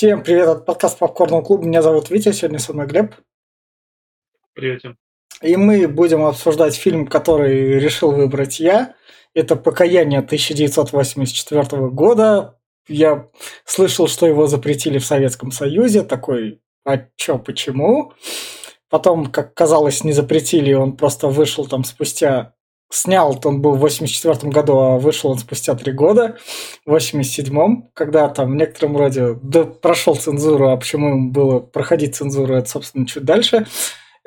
Всем привет от подкаста Попкорного клуба. Меня зовут Витя, сегодня со мной Глеб. Привет. И мы будем обсуждать фильм, который решил выбрать я. Это «Покаяние» 1984 года. Я слышал, что его запретили в Советском Союзе. Такой, а чё, почему? Потом, как казалось, не запретили, он просто вышел там спустя Снял он был в 84 году, а вышел он спустя три года, в 87-м, когда там в некотором роде да, прошел цензуру, а почему ему было проходить цензуру, это, собственно, чуть дальше.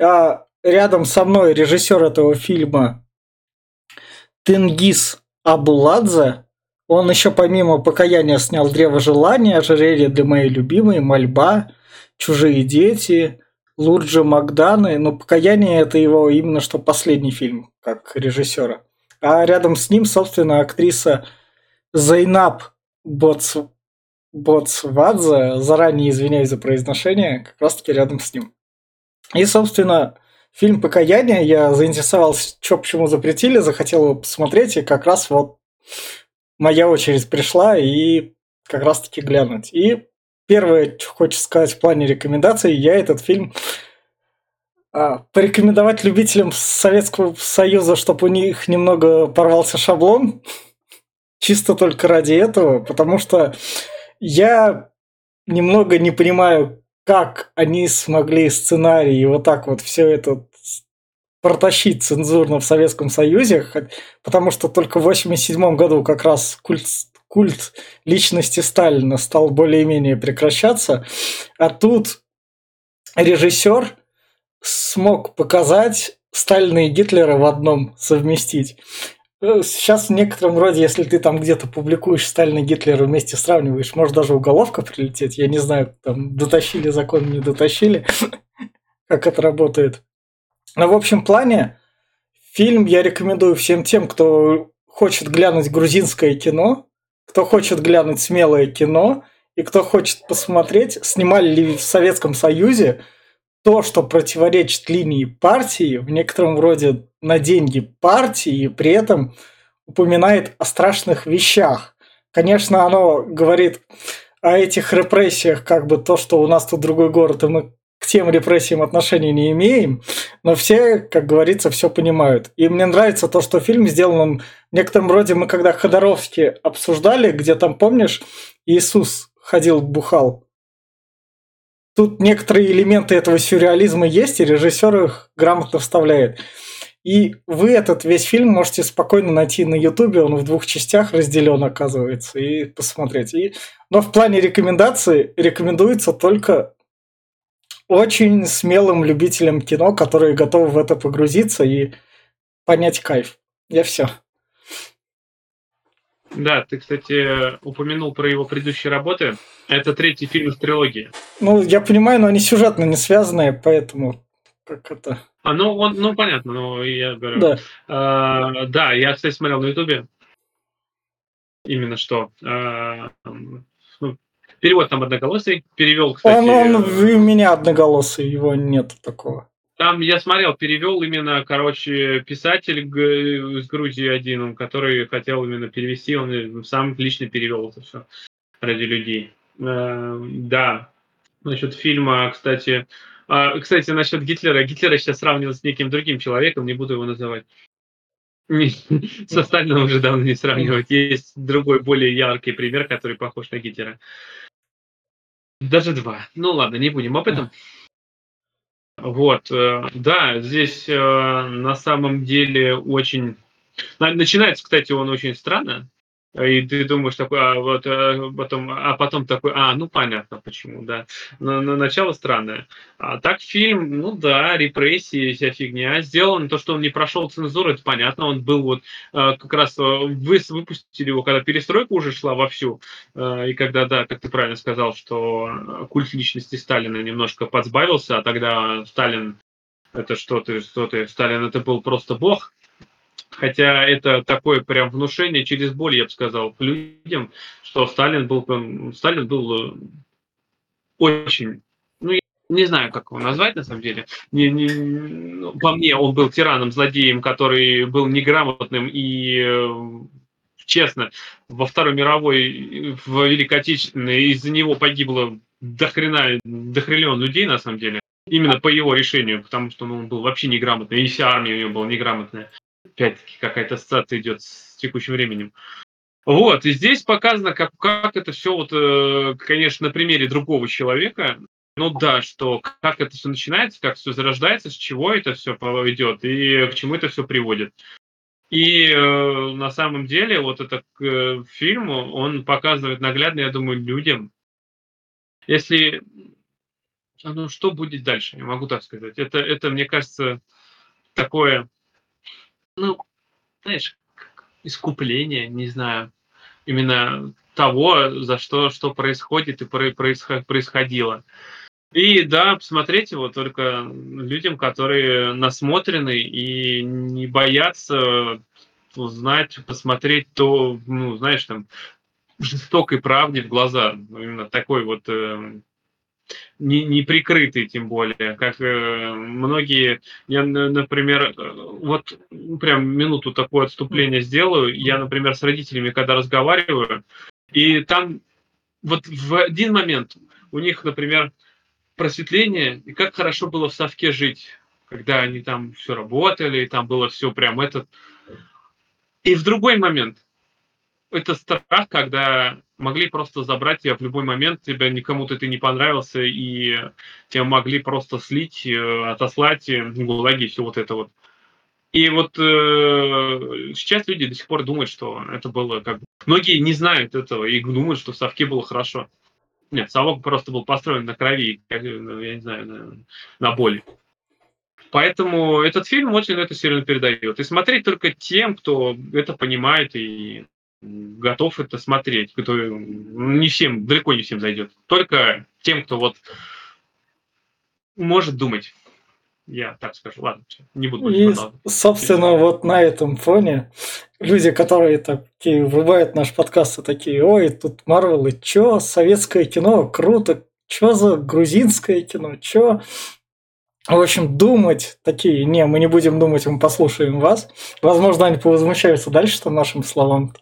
А рядом со мной режиссер этого фильма Тенгиз Абуладзе. Он еще помимо «Покаяния» снял «Древо желания», «Ожерелье для моей любимой», «Мольба», «Чужие дети», Лурджи Макданы, но «Покаяние» – это его именно что последний фильм, как режиссера. А рядом с ним, собственно, актриса Зайнаб Боц... Боцвадзе, заранее извиняюсь за произношение, как раз-таки рядом с ним. И, собственно, фильм «Покаяние» я заинтересовался, что почему запретили, захотел его посмотреть, и как раз вот моя очередь пришла, и как раз-таки глянуть. И Первое, что хочется сказать в плане рекомендаций, я этот фильм а, порекомендовать любителям Советского Союза, чтобы у них немного порвался шаблон, чисто только ради этого, потому что я немного не понимаю, как они смогли сценарий вот так вот все это протащить цензурно в Советском Союзе, потому что только в 1987 году как раз культ культ личности Сталина стал более-менее прекращаться, а тут режиссер смог показать Сталина и Гитлера в одном совместить. Э, сейчас в некотором роде, если ты там где-то публикуешь Сталина и Гитлера вместе сравниваешь, может даже уголовка прилететь. Я не знаю, там дотащили закон, не дотащили, как это работает. Но в общем плане фильм я рекомендую всем тем, кто хочет глянуть грузинское кино, кто хочет глянуть смелое кино и кто хочет посмотреть, снимали ли в Советском Союзе то, что противоречит линии партии, в некотором роде на деньги партии, и при этом упоминает о страшных вещах. Конечно, оно говорит о этих репрессиях, как бы то, что у нас тут другой город, и мы к тем репрессиям отношения не имеем, но все, как говорится, все понимают. И мне нравится то, что фильм сделан в некотором роде. Мы когда Ходоровский обсуждали, где там, помнишь, Иисус ходил, бухал. Тут некоторые элементы этого сюрреализма есть, и режиссер их грамотно вставляет. И вы этот весь фильм можете спокойно найти на Ютубе, он в двух частях разделен, оказывается, и посмотреть. И... Но в плане рекомендаций рекомендуется только очень смелым любителям кино, которые готовы в это погрузиться и понять кайф. Я все. Да, ты, кстати, упомянул про его предыдущие работы. Это третий фильм из трилогии. Ну, я понимаю, но они сюжетно не связанные, поэтому как это... А, ну, он, ну, понятно, но я говорю... Да. А, да, я, кстати, смотрел на Ютубе. Именно что. А, ну, Перевод там одноголосый. Перевел, кстати... Он, он у меня одноголосый, его нет такого. Там я смотрел, перевел именно, короче, писатель из Грузии один, который хотел именно перевести, он сам лично перевел это все ради людей. Э, да, насчет фильма, кстати, а, кстати, насчет Гитлера. Гитлера сейчас сравнивают с неким другим человеком, не буду его называть. Со Сталином уже давно не сравнивать. Есть другой, более яркий пример, который похож на Гитлера. Даже два. Ну ладно, не будем об этом. Вот, э, да, здесь э, на самом деле очень... Начинается, кстати, он очень странно. И ты думаешь такой, а вот а потом, а потом такой, а, ну понятно почему, да. Но, но начало странное. А так фильм, ну да, репрессии, вся фигня. Сделан то, что он не прошел цензуру, это понятно. Он был вот а, как раз вы выпустили его, когда перестройка уже шла вовсю. И когда, да, как ты правильно сказал, что культ личности Сталина немножко подсбавился, а тогда Сталин это что ты, что ты, Сталин это был просто бог, Хотя это такое прям внушение через боль, я бы сказал, людям, что Сталин был, Сталин был э, очень, ну, я не знаю, как его назвать на самом деле. Не, не, ну, по мне он был тираном, злодеем, который был неграмотным и э, честно, во Второй мировой, в Великой Отечественной из-за него погибло до хрена, людей, на самом деле. Именно по его решению, потому что ну, он был вообще неграмотный, и вся армия у него была неграмотная. Опять-таки какая-то ассоциация идет с текущим временем. Вот, и здесь показано, как, как это все, вот, э, конечно, на примере другого человека, ну да, что как это все начинается, как все зарождается, с чего это все идет и к чему это все приводит. И э, на самом деле вот этот э, фильм, он показывает наглядно, я думаю, людям, если, ну что будет дальше, я могу так сказать. Это, это мне кажется, такое, ну, знаешь, искупление, не знаю, именно того, за что, что происходит и происходило. И да, посмотрите вот только людям, которые насмотрены и не боятся узнать, посмотреть то, ну, знаешь, там, жестокой правде в глаза. Именно такой вот э, не, не прикрытый, тем более, как э, многие, я, например, э, вот прям минуту такое отступление сделаю, я, например, с родителями, когда разговариваю, и там вот в один момент у них, например, просветление, и как хорошо было в совке жить, когда они там все работали, и там было все прям этот. И в другой момент, это страх, когда могли просто забрать тебя в любой момент, тебе никому-то ты не понравился, и тебя могли просто слить, э, отослать в ГУЛАГе и все вот это вот. И вот э, сейчас люди до сих пор думают, что это было как бы... Многие не знают этого и думают, что в Совке было хорошо. Нет, совок просто был построен на крови, ну, я не знаю, на, на боли. Поэтому этот фильм очень это серьезно передает. И смотреть только тем, кто это понимает и готов это смотреть. Кто, не всем, далеко не всем зайдет. Только тем, кто вот может думать. Я так скажу. Ладно, не буду И, собственно, вот на этом фоне люди, которые такие врубают наш подкаст, и такие, ой, тут Марвел, и чё, советское кино, круто, чё за грузинское кино, чё? В общем, думать такие, не, мы не будем думать, мы послушаем вас. Возможно, они повозмущаются дальше что нашим словам.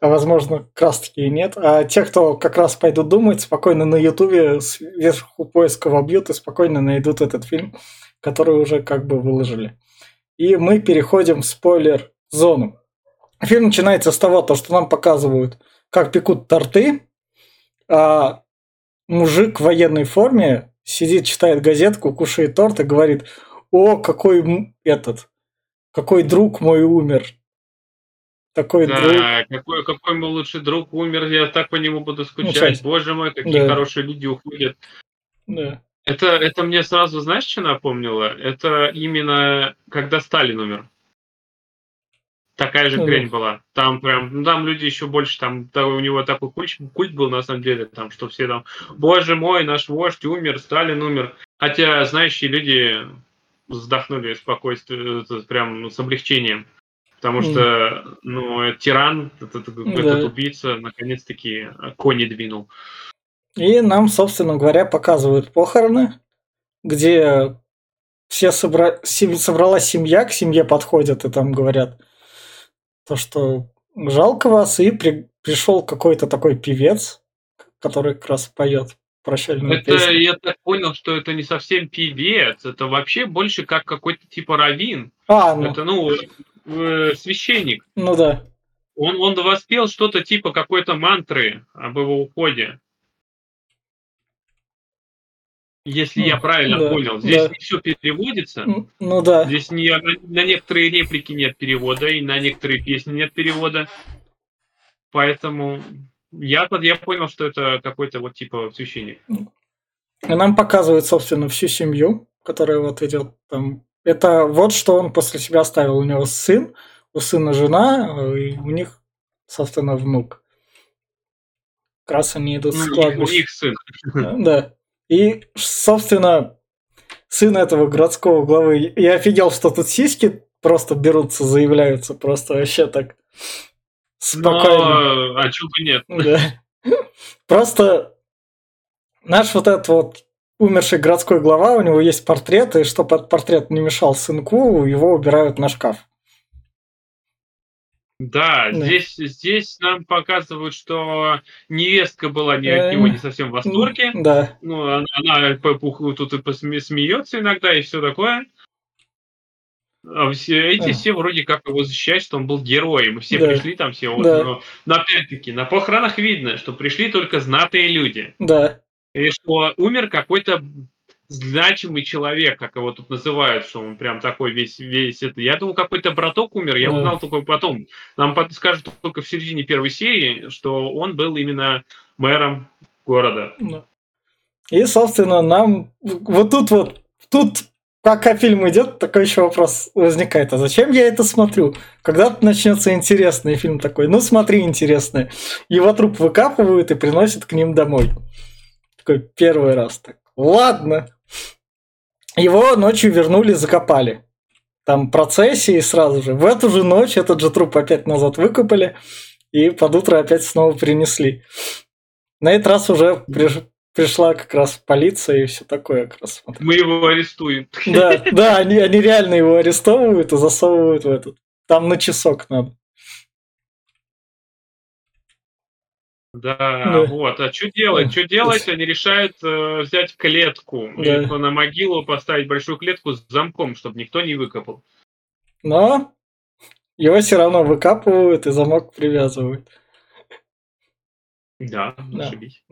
А возможно, как раз таки и нет. А те, кто как раз пойдут думать, спокойно на Ютубе сверху поиска вобьют и спокойно найдут этот фильм которые уже как бы выложили. И мы переходим в спойлер-зону. Фильм начинается с того, то, что нам показывают, как пекут торты, а мужик в военной форме сидит, читает газетку, кушает торт и говорит, о, какой этот, какой друг мой умер. Такой да, друг. Какой, какой мой лучший друг умер, я так по нему буду скучать. Ну, Боже мой, какие да. хорошие люди уходят. Да. Это, это мне сразу, знаешь, что напомнило? Это именно когда Сталин умер. Такая же хрень была. Там прям, ну там люди еще больше, там, там у него такой культ, культ был на самом деле, там, что все там, боже мой, наш вождь умер, Сталин умер. Хотя знающие люди вздохнули спокойствие, прям ну, с облегчением. Потому что, ну, тиран, этот, этот да. убийца, наконец-таки кони двинул. И нам, собственно говоря, показывают похороны, где все собра... собралась семья, к семье подходят и там говорят то, что жалко вас, и при... пришел какой-то такой певец, который как раз поет прощальную это, песню. Я так понял, что это не совсем певец, это вообще больше как какой-то типа равин. А, ну. Это, ну, э, священник. Ну да. Он, он воспел что-то типа какой-то мантры об его уходе. Если ну, я правильно да, понял, здесь да. не все переводится. Ну да. Здесь не, на некоторые реплики нет перевода, и на некоторые песни нет перевода. Поэтому я, я понял, что это какой-то вот типа священник. И нам показывают, собственно, всю семью, которая вот идет там. Это вот что он после себя оставил. У него сын, у сына жена, и у них, собственно, внук. Как раз они идут ну, с кладбища. У них сын. Да. И, собственно, сын этого городского главы, я офигел, что тут сиськи просто берутся, заявляются, просто вообще так спокойно. Но, а чего бы нет? Да. Просто наш вот этот вот умерший городской глава, у него есть портрет, и чтобы этот портрет не мешал сынку, его убирают на шкаф. Да, Да. здесь, здесь нам показывают, что невестка была не от него Э, не совсем в восторге. Да, Ну, она, она тут и посме- смеется иногда и все такое. А все, эти Эх. все вроде как его защищают, что он был героем. Все Да. пришли там все. вот, Да. но, но опять-таки, на похоронах видно, что пришли только знатые люди. да, И что умер какой-то значимый человек, как его тут называют, что он прям такой весь, весь это. Я думал, какой-то браток умер, я узнал только потом. Нам скажут только в середине первой серии, что он был именно мэром города. да. И, собственно, нам вот тут вот, тут пока фильм идет, такой еще вопрос возникает. А зачем я это смотрю? Когда начнется интересный фильм такой? Ну, смотри, интересный. Его труп выкапывают и приносят к ним домой. Такой первый раз так. Ладно. Его ночью вернули, закопали. Там процессии сразу же. В эту же ночь этот же труп опять назад выкопали и под утро опять снова принесли. На этот раз уже приш- пришла как раз полиция и все такое как раз. смотри. Мы его арестуем. Да, да, они, они реально его арестовывают и засовывают в этот. Там на часок надо. Да, Да. вот. А что делать? Да. Что делать? Они решают э, взять клетку. Да. И на могилу поставить большую клетку с замком, чтобы никто не выкопал. Но его все равно выкапывают и замок привязывают. Да, Да. ошибись.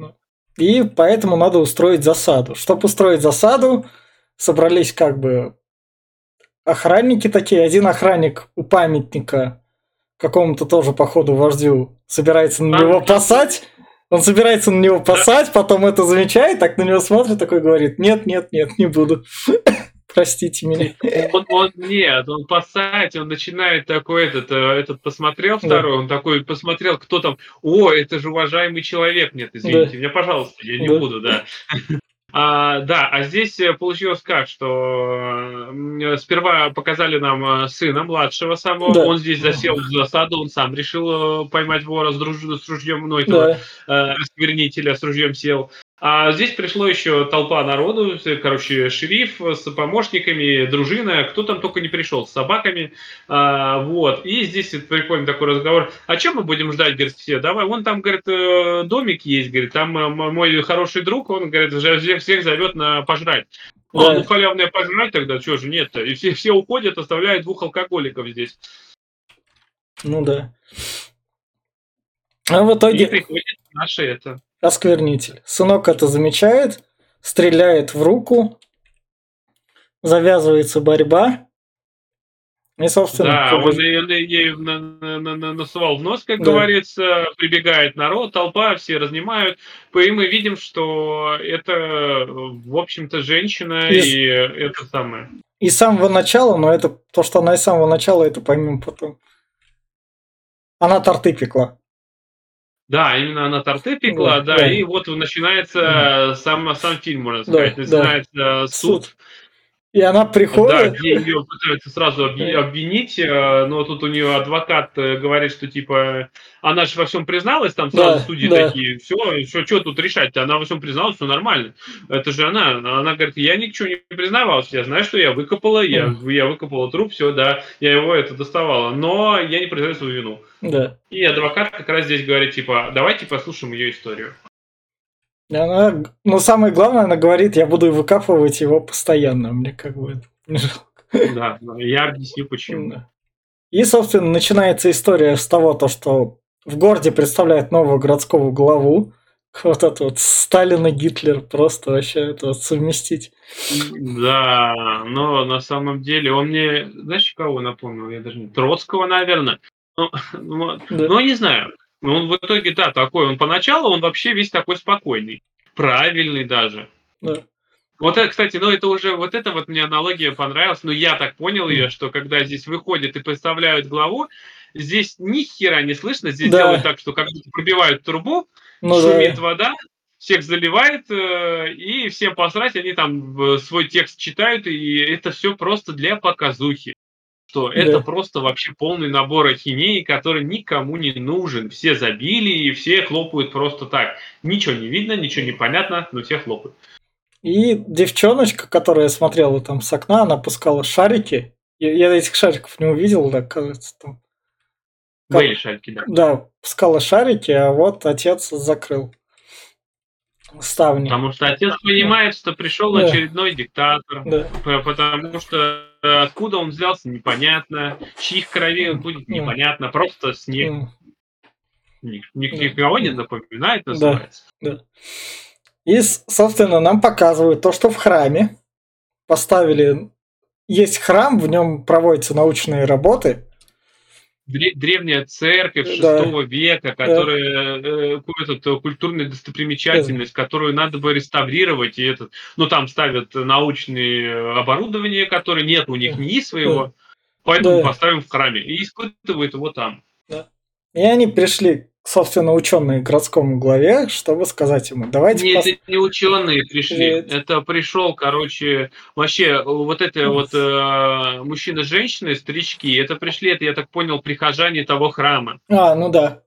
И поэтому надо устроить засаду. Чтобы устроить засаду, собрались как бы охранники такие. Один охранник у памятника какому-то тоже, походу, вождю собирается на него да. пасать. Он собирается на него пасать, потом это замечает, так на него смотрит, такой говорит, нет, нет, нет, не буду. Простите меня. Он, он- нет, он по сайте, он начинает такой этот, э, этот посмотрел Да. второй, он такой посмотрел, кто там, о, это же уважаемый человек, нет, извините Да. меня, пожалуйста, я не Да. буду, да. А, да, а здесь э, получилось как, что э, сперва показали нам э, сына младшего самого, Да. он здесь засел в засаду, он сам решил поймать вора с, друж- с ружьем, ну, этого Да, э, с ружьем сел. А здесь пришло еще толпа народу, короче, шериф с помощниками, дружина, кто там только не пришел, с собаками, А, вот. И здесь прикольный такой разговор. А чем мы будем ждать, говорит, все? Давай, вон там, говорит, э, домик есть, говорит, там э, мой хороший друг, он, говорит, всех, всех зовет на пожрать. А, Да. ну халявное пожрать тогда, что же нет-то? И все, все уходят, оставляют двух алкоголиков здесь. ну да. А в И итоге приходит наше это. Осквернитель. Сынок это замечает, стреляет в руку, завязывается борьба. И, собственно, Да, он, ей- он ей на- на- на- на- насувал в нос, как Да. говорится, прибегает народ, толпа, все разнимают. И мы видим, что это, в общем-то, женщина, Из- и это самое. И с самого начала, но это то, что она и с самого начала, это поймем потом. Она торты пекла. Да, именно она торты пекла, Да, да, да. и вот начинается сам, сам фильм, можно Да, сказать. да. Начинается суд, Суд. И она Да, приходит. где ее пытаются сразу обви- Да. обвинить, э, но тут у нее адвокат э, говорит, что типа она же во всем призналась, там сразу Да, судьи да. такие, все, что, тут решать-то, она во всем призналась, все нормально. Это же она, она говорит, я ничего не признавалась, я знаю, что я выкопала, я, я выкопала труп, все, да, я его это доставала, но я не признаю свою вину. Да. И адвокат как раз здесь говорит, типа, давайте послушаем ее историю. И она, ну, самое главное, она говорит, я буду выкапывать его постоянно. Мне как бы это не жалко. Да, я объясню, почему. Да. И, собственно, начинается история с того, то, что в городе представляют нового городского главу. Вот это вот Сталин и Гитлер просто вообще это вот совместить. Да, но на самом деле он мне, знаешь, кого напомнил? Я даже не Троцкого, наверное. Ну, Да. ну, не знаю. Но он в итоге, да, такой. Он поначалу, он вообще весь такой спокойный. Правильный даже. Да. Вот это, кстати, ну это уже, вот это вот мне аналогия понравилась, но я так понял ее, что когда здесь выходят и представляют главу, здесь ни хера не слышно, здесь Да. делают так, что как будто пробивают трубу, Ну шумит да. вода, всех заливает, э, и всем посрать, они там э, свой текст читают, и это все просто для показухи. Что это Да. просто вообще полный набор ахинеи, который никому не нужен. Все забили, и все хлопают просто так. Ничего не видно, ничего не понятно, но все хлопают. И девчоночка, которая смотрела там с окна, она пускала шарики. Я, я этих шариков не увидел, да, кажется, там. Как- Были шарики, да. Да, пускала шарики, а вот отец закрыл ставни. Потому что отец понимает, что пришел Да. очередной диктатор. Да, Потому что откуда он взялся, непонятно. Чьих крови он будет, Мгм. непонятно. Просто снег. ни- Да. Никого не напоминает, Да. называется. И, с- собственно, нам показывают то, что в храме поставили... Есть храм, в нем проводятся научные работы. Дре- Древняя церковь Да. 6 века, которая э, какую-то культурную достопримечательность, которую надо бы реставрировать. И этот, ну, там ставят научные оборудование, которое нет у них ни своего, поэтому Да. поставим в храме. И испытывают его там. И они пришли, собственно, ученые к городскому главе, чтобы сказать ему, давайте... Нет, пос- это не ученые пришли. Нет. Это пришел, короче, вообще вот это вот э, мужчина, женщины, старички. Это пришли, это я так понял, прихожане того храма. А, ну да.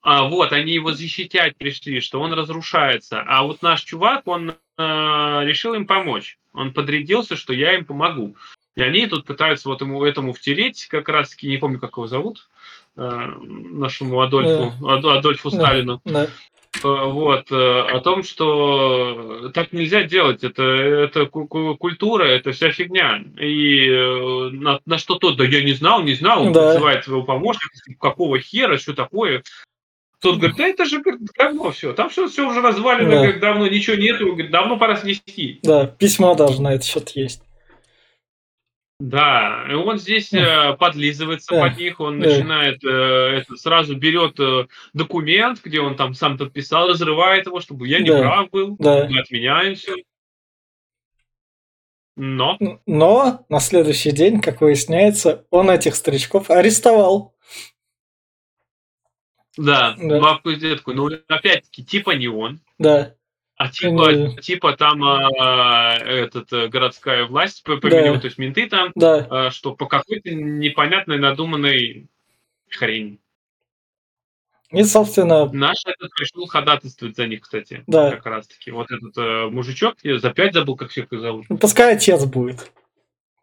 А вот они его защитять пришли, что он разрушается. А вот наш чувак, он э, решил им помочь. Он подрядился, что я им помогу. И они тут пытаются вот ему этому втереть, как раз таки, не помню, как его зовут, нашему Адольфу, Ад- Адольфу. Сталину. да. Э, вот, э, о том, что так нельзя делать, это, это ку- ку- культура, это вся фигня. И э, на, на что тот, да я не знал, не знал, он Да. называет своего помощника, какого хера, что такое. Тот говорит, да это же говорит, давно все, там все, все уже развалено, Да. как давно, ничего нету, говорит, давно пора снести. Да, письмо даже на этот счет есть. Да, и он здесь э, подлизывается Да. под них, он Да. начинает, э, это, сразу берет э, документ, где он там сам подписал, разрывает его, чтобы я не Да. прав был, Да. мы отменяем все. Но, Но на следующий день, как выясняется, он этих старичков арестовал. да, Да. бабку с детку, ну, опять-таки, типа не он, Да, а типа, Они- типа там а, этот, э, городская власть поменяла, Да. то есть менты там, да, а, что по какой-то непонятной надуманной хрени. и, собственно, Наш этот пришел ходатайствовать за них, кстати. Да. Как раз таки. Вот этот э, мужичок, я за пять забыл, как всех зовут. ну, пускай отец будет.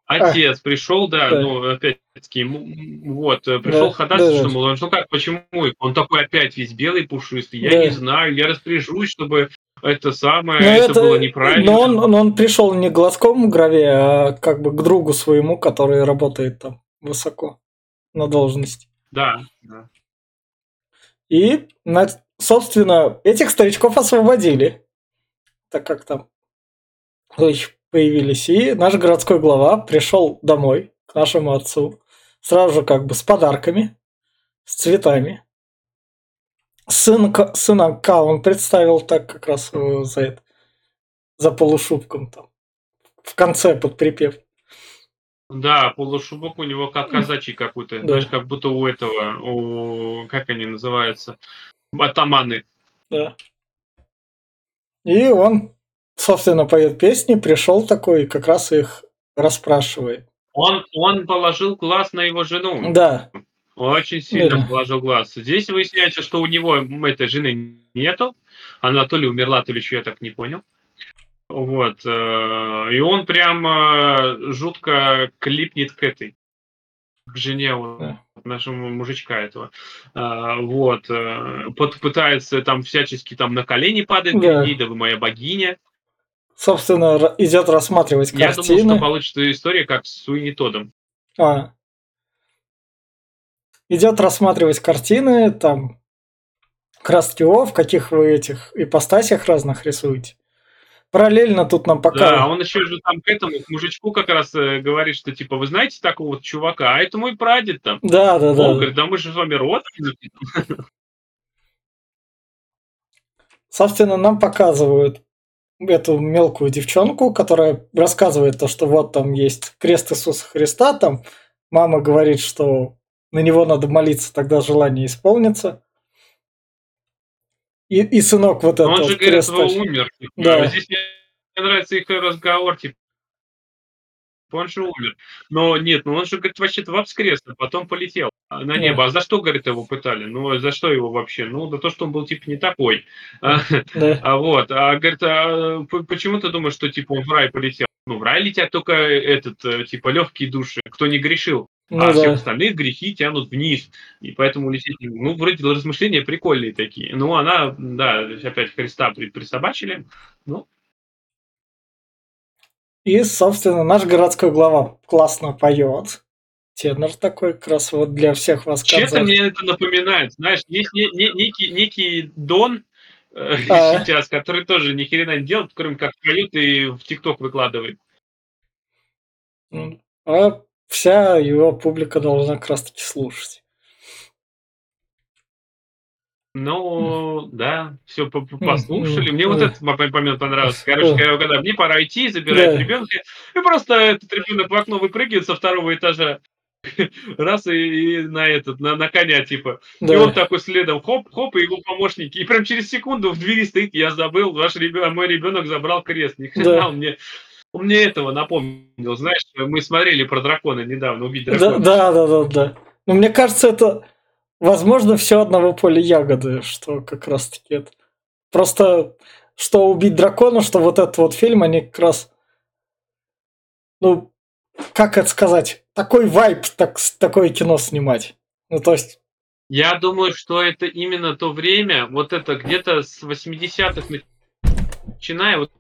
Отец пришел, да, А. Да. ну, опять-таки, вот, э, пришел Да, ходатайство, да, да. мол, ну как, почему? Он такой опять весь белый, пушистый, я Да. не знаю, я распоряжусь, чтобы это самое, Но это, было неправильно. Но он, но он пришел не к глазкому граве, а как бы к другу своему, который работает там высоко на должности. Да, да. И, собственно, этих старичков освободили, так как там появились. И наш городской глава пришел домой к нашему отцу, сразу же как бы с подарками, с цветами. Сын, сына К он представил так как раз э, за это, за полушубком там, в конце под припев. Да, полушубок у него как казачий какой-то, Да. знаешь, как будто у этого, у, как они называются, атаманы. Да. И он, собственно, поет песни, пришел такой, как раз их расспрашивает. Он, он положил глаз на его жену. Да, Очень сильно Да. положил глаз. Здесь выясняется, что у него этой жены нету. Она то ли умерла, то ли еще я так не понял. Вот. э, И он прям э, жутко клипнет к этой, к жене Да. нашего мужичка этого. А, Вот. э, пот- Пытается там всячески там на колени падать Да. да вы моя богиня. собственно, идет рассматривать Я думал, картины. что получится история как с Суини Тодом. А. Идет рассматривать картины, там краски О, в каких вы этих ипостасях разных рисуете. Параллельно тут нам Да, пока... он еще же там к этому, к мужичку как раз э, говорит, что типа, вы знаете такого вот чувака, а это мой прадед там. Да, да, Он да. говорит, да мы же с вами родственники. Собственно, нам показывают эту мелкую девчонку, которая рассказывает то, что вот там есть крест Иисуса Христа, там мама говорит, что на него надо молиться, тогда желание исполнится. И, и сынок вот этот он же говорит, что умер. Да. Здесь мне нравится их разговор, типа, он же умер. Но нет, ну он же, говорит, вообще-то воскрес, а потом полетел на небо. А за что, говорит, его пытали? Ну, за что его вообще? Ну, за то, что он был, типа, не такой. А, Да. а вот, а, говорит, а почему ты думаешь, что, типа, он в рай полетел? Ну, в рай летят только этот, э, типа, легкие души, кто не грешил. Ну, а да. всех остальных грехи тянут вниз. И поэтому лететь, ну, вроде размышления прикольные такие. Ну, она, да, опять Христа присобачили. Ну. И, собственно, наш городской глава классно поет. Тенор такой как раз вот для всех вас. Чем-то мне это напоминает. Знаешь, есть не, не, некий, некий Дон э, а. сейчас, который тоже ни хрена не делает, кроме как поет и в ТикТок выкладывает. А вся его публика должна как раз таки слушать. Ну, да, все послушали. Мне вот этот момент понравился. Короче, когда мне пора идти, забирать ребенка, и просто этот ребенок в окно выпрыгивает со второго этажа. Раз и, и на этот, на, на коня, типа. Да. И он такой следом, хоп, хоп, и его помощники. И прям через секунду в двери стоит, я забыл, ваш ребенок, мой ребенок забрал крест. Ни хрена да. он мне он мне этого напомнил. Знаешь, мы смотрели про дракона недавно, убить дракона. Да, да, да, да. да. Но мне кажется, это, возможно, все одного поля ягоды, что как раз таки это. Просто, что убить дракона, что вот этот вот фильм, они как раз, ну, как это сказать, такой вайп, так, такое кино снимать. Ну, то есть... Я думаю, что это именно то время, вот это где-то с 80-х начиная, вот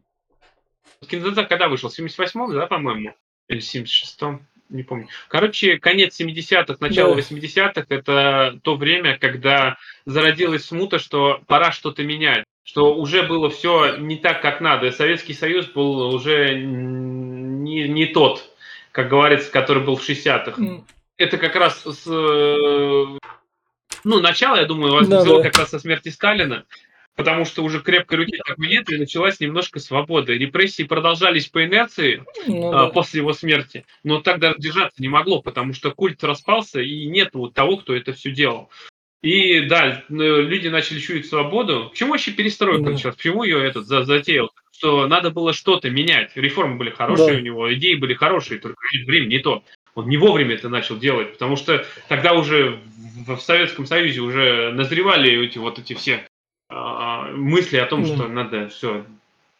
Кинотеатр когда вышел? В 78-м, да, по-моему? Или 76-м? Не помню. Короче, конец 70-х, начало да. 80-х – это то время, когда зародилась смута, что пора что-то менять. Что уже было все не так, как надо. Советский Союз был уже не, не тот, как говорится, который был в 60-х. Mm. Это как раз с ну, начало, я думаю, да, да. как раз со смерти Сталина потому что уже крепкой руки как бы нет, и началась немножко свобода. Репрессии продолжались по инерции ну, а, да. после его смерти, но так даже держаться не могло, потому что культ распался, и нет вот того, кто это все делал. И да, люди начали чуять свободу. Почему вообще перестройка да. началась? Почему ее этот затеял? Что надо было что-то менять. Реформы были хорошие да. у него, идеи были хорошие, только время не то. Он не вовремя это начал делать, потому что тогда уже в Советском Союзе уже назревали эти вот эти все а, мысли о том, mm. что надо все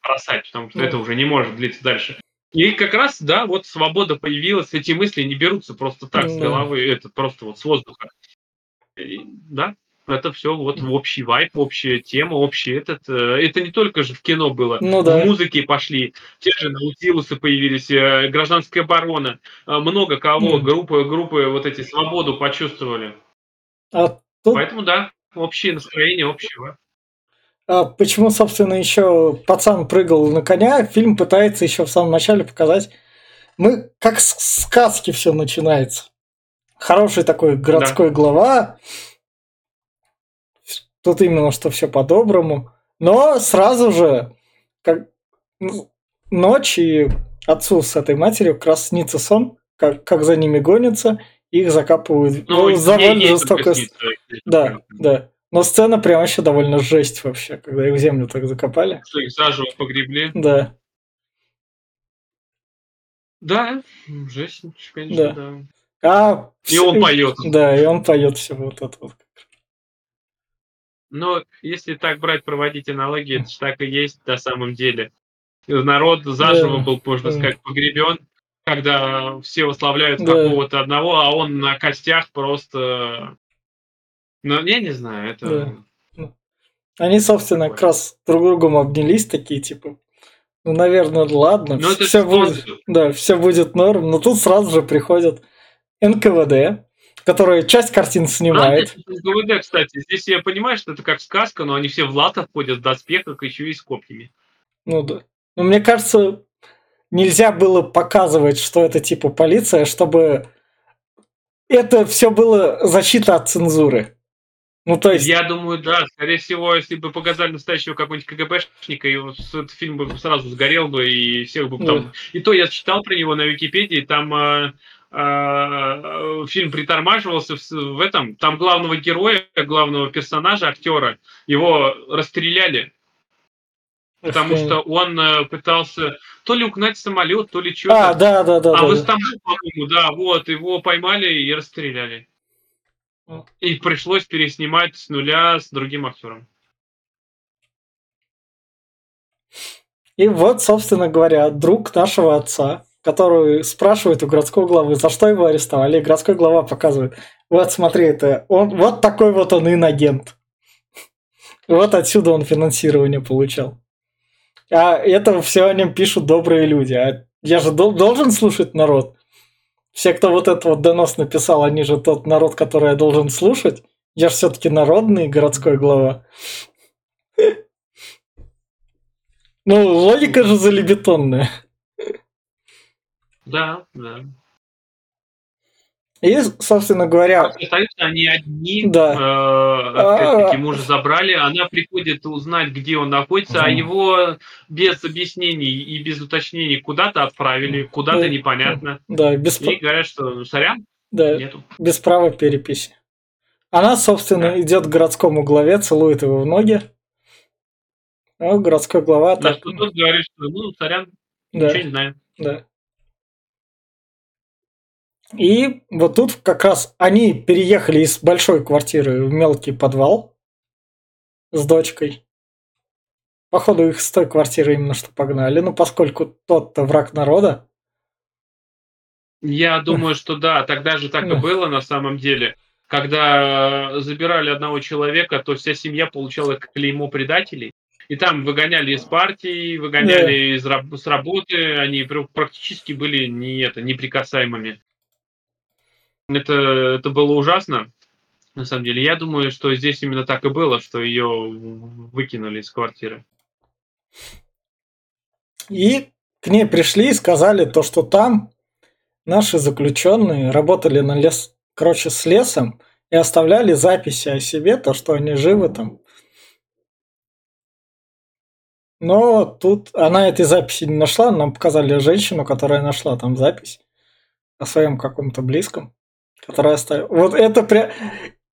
бросать, потому что mm. это уже не может длиться дальше. И как раз, да, вот свобода появилась, эти мысли не берутся просто так mm. с головы, это просто вот с воздуха. И, да, это все вот в общий вайп, общая тема, общий этот. Э, это не только же в кино было, ну, да. в музыке пошли, те же Наутилусы появились, э, гражданская оборона, э, много кого, mm. группы, группы вот эти свободу почувствовали. А тут... Поэтому да, общее настроение общего. А почему, собственно, еще пацан прыгал на коня, фильм пытается еще в самом начале показать. Мы как с сказки все начинается. Хороший такой городской да. глава. Тут именно что все по-доброму. Но сразу же, как ночь и отцу с этой матерью как раз снится сон, как, как за ними гонятся, их закапывают. Ну, ну довольно жестоко. Да, да. Но сцена прям вообще довольно жесть вообще, когда их в землю так закопали. Что их заживо погребли? Да. Да, жесть, конечно, да. да. А, и он поет. Да, и он поет все вот это вот. Но если так брать, проводить аналогии, это же так и есть на самом деле. Народ заживо да. был, можно сказать, погребен, когда все уславляют да. какого-то одного, а он на костях просто ну, я не знаю, это... Да. Ну, они, собственно, как раз друг другом обнялись, такие, типа, ну, наверное, ладно, но все будет, да, все будет норм, но тут сразу же приходят НКВД, который часть картин снимает. А, НКВД, кстати, здесь я понимаю, что это как сказка, но они все в латах ходят, в доспехах, еще и с копьями. Ну да. Но мне кажется, нельзя было показывать, что это типа полиция, чтобы это все было защита от цензуры. Ну, то есть... Я думаю, да. Скорее всего, если бы показали настоящего какого-нибудь КГБшника, и этот фильм бы сразу сгорел бы, и всех бы там... Да. И то я читал про него на Википедии, там э, э, фильм притормаживался в, в этом, там главного героя, главного персонажа, актера, его расстреляли. Потому что он э, пытался то ли угнать самолет, то ли что-то. А, да, да, да. А да, в Истамбул, по-моему, да, вот, его поймали и расстреляли. И пришлось переснимать с нуля с другим актером. И вот, собственно говоря, друг нашего отца, которую спрашивают у городского главы, за что его арестовали, и городской глава показывает, вот смотри, это он, вот такой вот он инагент. Вот отсюда он финансирование получал. А это все о нем пишут добрые люди. А я же должен слушать народ. Все, кто вот этот вот донос написал, они же тот народ, который я должен слушать. Я же все-таки народный городской глава. Ну, логика же залебетонная. Да, да. И, собственно говоря... Остаются они одни, да. э, опять-таки мужа забрали, она приходит узнать, где он находится, а его без объяснений и без уточнений куда-то отправили, куда-то да. непонятно. Да, без... И говорят, что ну, сорян, да, нету. без права переписи. Она, собственно, да. идет к городскому главе, целует его в ноги. А городской глава... Да, так... что тот говорит, что ну, сорян, да. ничего не знаю. Да. И вот тут как раз они переехали из большой квартиры в мелкий подвал с дочкой. Походу их с той квартиры именно что погнали, ну поскольку тот-то враг народа. Я думаю, что да, тогда же так и было на самом деле. Когда забирали одного человека, то вся семья получала клеймо предателей. И там выгоняли из партии, выгоняли из, с работы, они практически были не это, неприкасаемыми. Это, это было ужасно, на самом деле. Я думаю, что здесь именно так и было, что ее выкинули из квартиры. И к ней пришли и сказали то, что там наши заключенные работали на лес, короче, с лесом и оставляли записи о себе, то, что они живы там. Но тут она этой записи не нашла, нам показали женщину, которая нашла там запись о своем каком-то близком которая оставила. Вот это прям...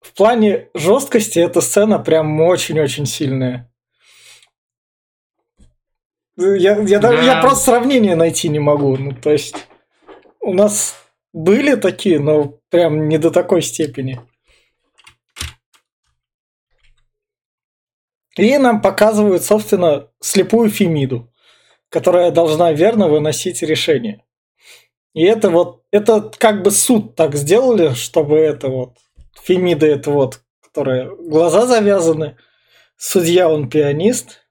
В плане жесткости эта сцена прям очень-очень сильная. Я, я, да. я просто сравнение найти не могу. Ну, то есть, у нас были такие, но прям не до такой степени. И нам показывают, собственно, слепую Фемиду, которая должна верно выносить решение. И это вот, это как бы суд так сделали, чтобы это вот, Фемида это вот, которая глаза завязаны, судья он пианист,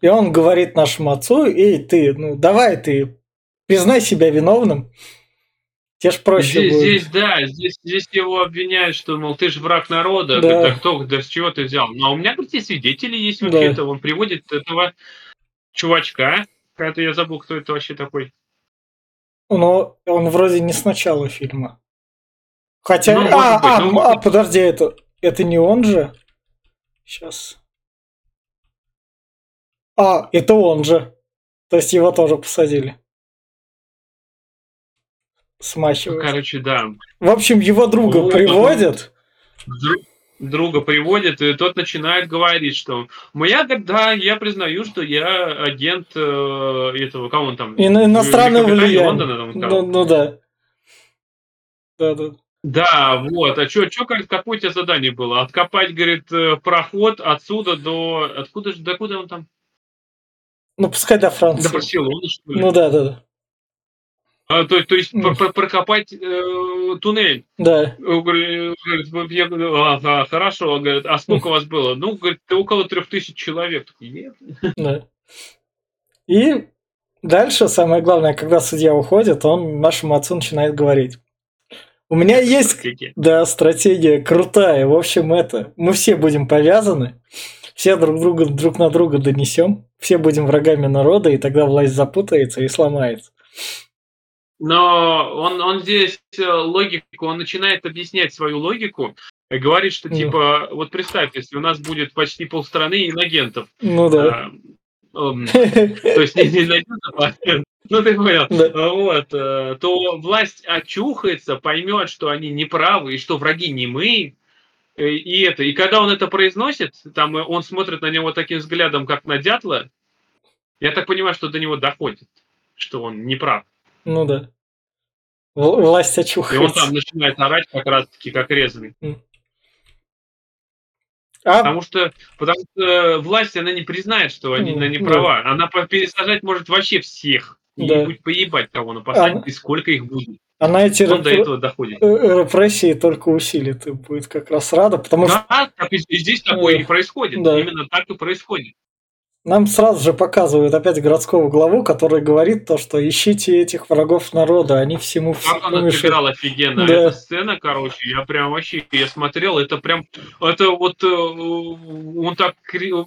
и он говорит нашему отцу, эй, ты, ну давай ты, признай себя виновным, тебе ж проще здесь, будет. Здесь, да, здесь, здесь его обвиняют, что, мол, ты же враг народа, да. да кто, да с чего ты взял? Ну, а у меня, говорит, свидетели есть вообще-то, да. он приводит этого чувачка, это я забыл, кто это вообще такой. Но он вроде не с начала фильма. Хотя... Ну, а, быть, а, ну, а, подожди, это, это не он же? Сейчас. А, это он же. То есть его тоже посадили. Смачивают. Ну, короче, да. В общем, его друга вот, приводят. Друг, друга приводит, и тот начинает говорить, что моя, да, я признаю, что я агент э, этого, кого он там? Ино- иностранного влияния. Лондона, там, ну, ну да. Да, да. Да, вот. А что, что, какое у тебя задание было? Откопать, говорит, э, проход отсюда до... Откуда же, до куда он там? Ну, пускай до Франции. До Барселоны, что ли? Ну да, да, да. А, то, то есть mm. прокопать э, туннель. Да. Говорит, я говорю, ага, хорошо. Говорит, а сколько у вас было? Ну, говорит, около трех тысяч человек. Нет. Да. И дальше самое главное, когда судья уходит, он нашему отцу начинает говорить. У меня есть стратегия. Да, стратегия крутая. В общем, это мы все будем повязаны, все друг друга друг на друга донесем, все будем врагами народа, и тогда власть запутается и сломается. Но он, он здесь э, логику, он начинает объяснять свою логику, и говорит, что типа, ну. вот представь, если у нас будет почти полстраны инагентов. Ну да. А, э, то есть не инагентов, а ну ты понял. Да. Вот, э, то власть очухается, поймет, что они неправы и что враги не мы. Э, и это, и когда он это произносит, там он смотрит на него таким взглядом, как на дятла. Я так понимаю, что до него доходит, что он не прав. Ну да. Власть очухается. И он там начинает орать как раз-таки как резанный. А... Потому что, потому что власть, она не признает, что они, она не права. Да. Она пересажать может вообще всех. И Да. будет поебать, кого напасать, А- и сколько их будет. А на эти Он до этого доходит. э, репрессии только усилит и будет как раз рада, потому что Да, и и здесь такое Да. и происходит. Да. Именно так и происходит. Нам сразу же показывают опять городского главу, который говорит то, что ищите этих врагов народа, они всему Как он помешают. отыграл офигенно. Да. Эта сцена, короче, я прям вообще, я смотрел, это прям, это вот, э, он так,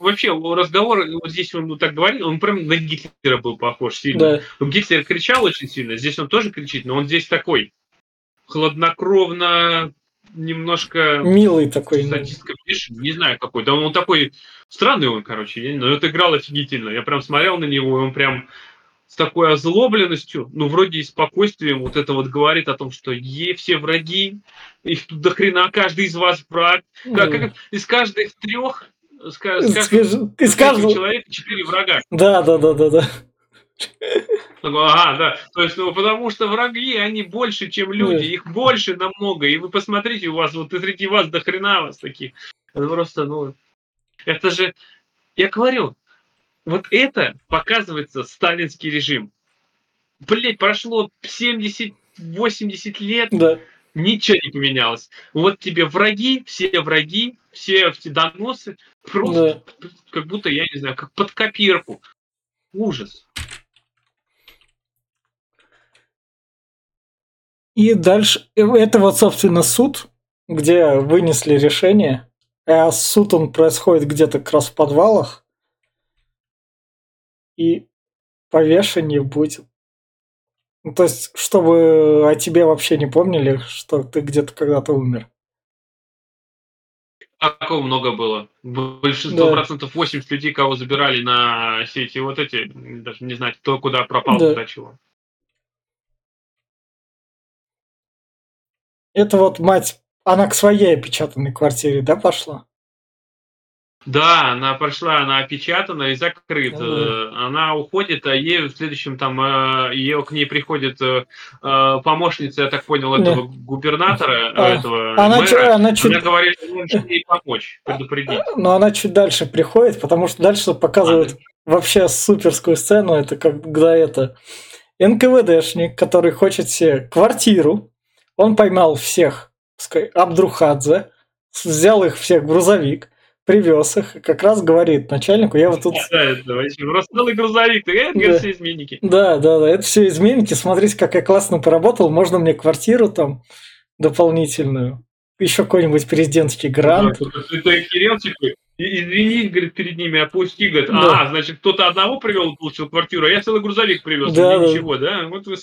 вообще, разговор, вот здесь он так говорил, он прям на Гитлера был похож сильно. Да, Гитлер кричал очень сильно, здесь он тоже кричит, но он здесь такой хладнокровно, немножко милый такой. садистко пишет, не знаю какой. Да он такой странный он, короче, но это играл офигительно. Я прям смотрел на него, и он прям с такой озлобленностью, ну, вроде и спокойствием вот это вот говорит о том, что е, все враги, их тут до хрена, каждый из вас враг. Как, ну, как из каждых трех, из каждого кажд- из каждого... человека четыре врага. Да, да, да, да, да. Ага, да. То есть, ну, потому что враги, они больше, чем люди. Да. Их больше намного. И вы посмотрите, у вас вот и среди вас до хрена вас таких. Это просто, ну... Это же... Я говорю, вот это показывается сталинский режим. Блять, прошло 70-80 лет, Да, ничего не поменялось. Вот тебе враги, все враги, все эти доносы, просто как будто, я не знаю, как под копирку. Ужас. И дальше, это вот, собственно, суд, где вынесли решение. А суд, он происходит где-то как раз в подвалах. И повешение будет. Ну, то есть, чтобы о тебе вообще не помнили, что ты где-то когда-то умер. Какого много было? Большинство Да. процентов 80 людей, кого забирали на все эти вот эти, даже не знаю, кто куда пропал, Да. куда чего. Это вот мать, она к своей опечатанной квартире, да, пошла? Да, она прошла, она опечатана и закрыта. Да. Она уходит, а ей в следующем там э, ее к ней приходит э, э, помощница, я так понял, этого губернатора, А, этого Она, мэра. чё- она чуть, Она говорит, что нужно ей помочь, предупредить. но она чуть дальше приходит, потому что дальше показывают вообще суперскую сцену. Это когда это НКВДшник, который хочет себе квартиру. Он поймал всех, пускай, Абдрухадзе, взял их всех в грузовик, привез их, и как раз говорит начальнику, я вот тут... Да, это вообще просто целый грузовик, это Да. все изменники. Да, да, да, это все изменники, смотрите, как я классно поработал, можно мне квартиру там дополнительную, еще какой-нибудь президентский грант. Да, это- Кирилл, извини, говорит, перед ними опусти, говорит, Да. а, значит, кто-то одного привел получил квартиру, а я целый грузовик привез, Да, да. ничего, да? Вот вы.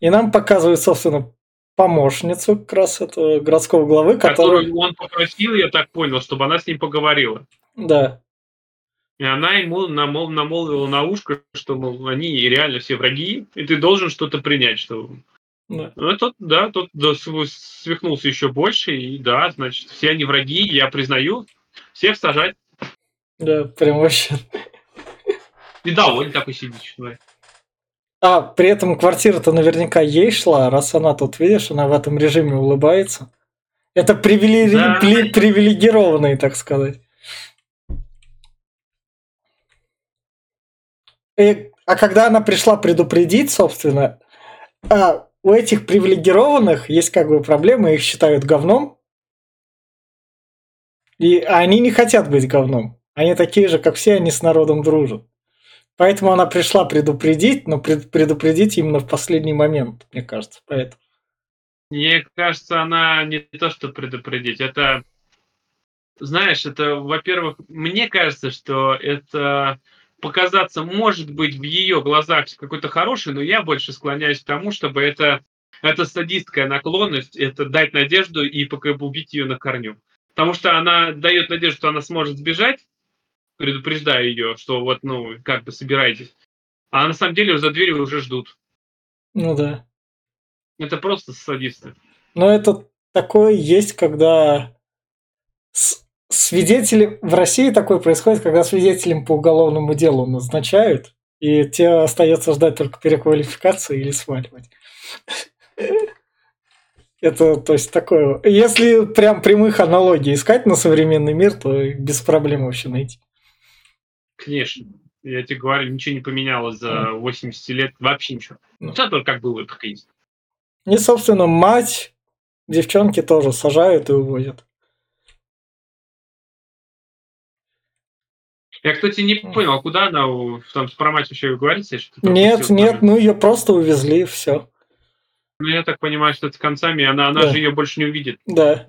И нам показывают, собственно, помощницу как раз этого городского главы, который... Которую он попросил, я так понял, чтобы она с ним поговорила. Да, И она ему намол- намолвила на ушко, что, мол, они реально все враги, и ты должен что-то принять, что... да. Ну, тот, да, тот да, св- свихнулся еще больше, и да, значит, все они враги, я признаю, всех сажать. Да, прям вообще. И довольно такой сидит, человек. А, при этом квартира-то наверняка ей шла, раз она тут, видишь, она в этом режиме улыбается. Это привилеги- Да. пли- привилегированные, так сказать. И- а когда она пришла предупредить, собственно, а, у этих привилегированных есть как бы проблемы, их считают говном. И они не хотят быть говном. Они такие же, как все, они с народом дружат. Поэтому она пришла предупредить, но пред- предупредить именно в последний момент, мне кажется. Поэтому. Мне кажется, она не то, что предупредить. Это, знаешь, это, во-первых, мне кажется, что это показаться может быть в ее глазах какой-то хороший, но я больше склоняюсь к тому, чтобы это, это садистская наклонность, это дать надежду и убить ее на корню. Потому что она дает надежду, что она сможет сбежать, предупреждая ее, что вот, ну, как бы собирайтесь. А на самом деле за дверью уже ждут. Ну да. Это просто садисты. Но это такое есть, когда свидетели в России такое происходит, когда свидетелям по уголовному делу назначают, и те остается ждать только переквалификации или сваливать. Это, то есть, такое... Если прям прямых аналогий искать на современный мир, то без проблем вообще найти. Конечно. Я тебе говорю, ничего не поменялось за 80 лет, вообще ничего. Ну, все только как было, так и есть. И, собственно, мать девчонки тоже сажают и увозят. Я, кстати, не понял, а куда она там про мать вообще говорится? Что нет, нет, ну ее просто увезли, все. Ну, я так понимаю, что это с концами, она, она да. же ее больше не увидит. Да.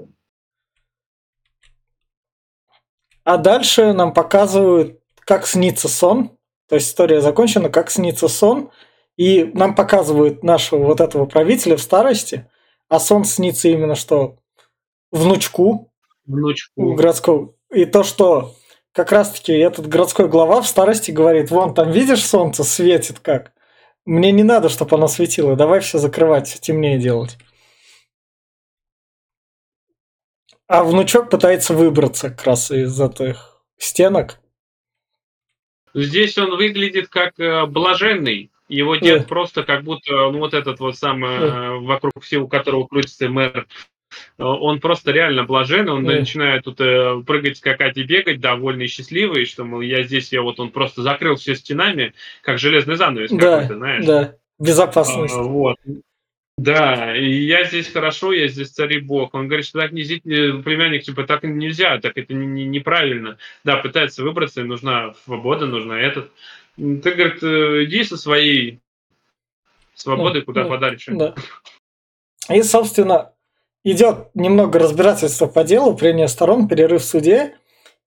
А дальше нам показывают, как снится сон. То есть история закончена, как снится сон. И нам показывают нашего вот этого правителя в старости. А сон снится именно что? Внучку. Внучку. Городского. И то, что как раз-таки этот городской глава в старости говорит, вон там видишь солнце светит как? Мне не надо, чтобы оно светило, давай все закрывать, все темнее делать. А внучок пытается выбраться как раз из этих стенок. Здесь он выглядит как э, блаженный. Его дед yeah. просто как будто, ну вот этот вот самый, yeah. вокруг всего которого крутится мэр, Э, он просто реально блаженный, он mm. начинает тут э, прыгать, скакать и бегать, довольный и счастливый, что, мол, я здесь, я вот, он просто закрыл все стенами, как железный занавес да, какой-то, знаешь. Да, безопасность. А, вот. Да, и я здесь хорошо, я здесь царь и бог. Он говорит, что так не племянник, типа, так нельзя, так это не, не, неправильно. Да, пытается выбраться, нужна свобода, нужна этот. Ты, говорит, э, иди со своей свободой куда да, подальше. Да. И, собственно, идет немного разбирательства по делу, прения сторон, перерыв в суде,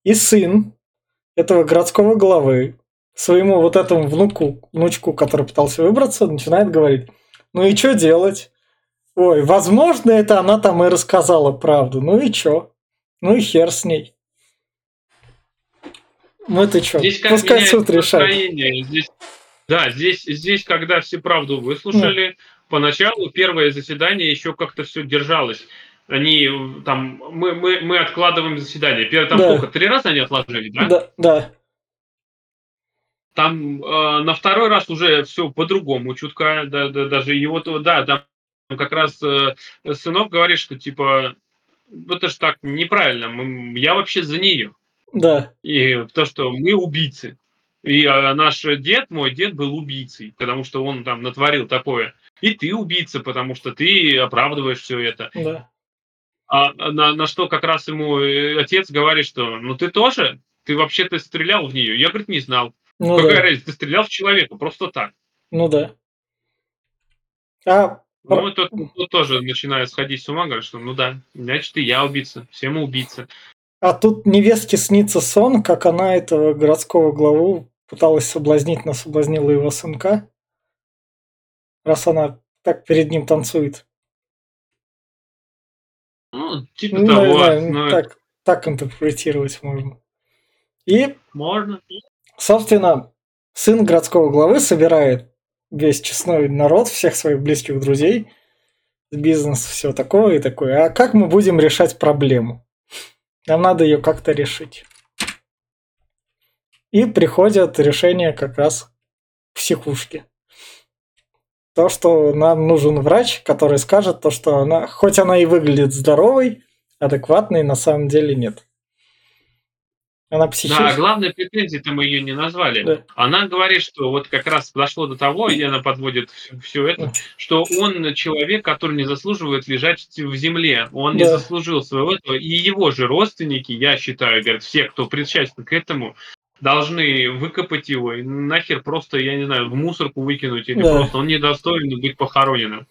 и сын этого городского главы своему вот этому внуку, внучку, который пытался выбраться, начинает говорить, ну и что делать? Ой, возможно, это она там и рассказала правду. Ну и чё? Ну и хер с ней. Ну это что? Здесь как Пускай суд решает. Здесь, да, здесь, здесь, когда все правду выслушали, ну поначалу первое заседание еще как-то все держалось. Они там, мы, мы, мы откладываем заседание. Первое, там да. сколько? Три раза они отложили, да? Да, да. Там э, на второй раз уже все по-другому чутка, да, да, даже его, да, да, как раз э, сынок говорит, что типа, это же так неправильно, мы, я вообще за нее. Да. И то, что мы убийцы. И э, наш дед, мой дед был убийцей, потому что он там натворил такое и ты убийца, потому что ты оправдываешь все это. Да. А на, на что как раз ему э, отец говорит, что ну ты тоже, ты вообще-то стрелял в нее. Я, говорит, не знал. Ну, Какая да. разница, ты стрелял в человека, просто так. Ну да. А... Ну, тут, тут тоже начинает сходить с ума, говорит, что ну да, значит, и я убийца, все мы убийцы. А тут невестке снится сон, как она этого городского главу пыталась соблазнить, но соблазнила его сынка раз она так перед ним танцует. Ну, типа ну, того. Да, но... так, так интерпретировать можно. И, можно. Собственно, сын городского главы собирает весь честной народ, всех своих близких друзей, бизнес, все такое и такое. А как мы будем решать проблему? Нам надо ее как-то решить. И приходят решения как раз психушки то, что нам нужен врач, который скажет то, что она, хоть она и выглядит здоровой, адекватной, на самом деле нет. Она психически... Да, главная претензия-то мы ее не назвали. Да. Она говорит, что вот как раз дошло до того, и она подводит все это, что он человек, который не заслуживает лежать в земле. Он да. не заслужил своего этого. И его же родственники, я считаю, говорят, все, кто причастен к этому, должны выкопать его и нахер просто, я не знаю, в мусорку выкинуть, или да. просто он недостоин быть похороненным.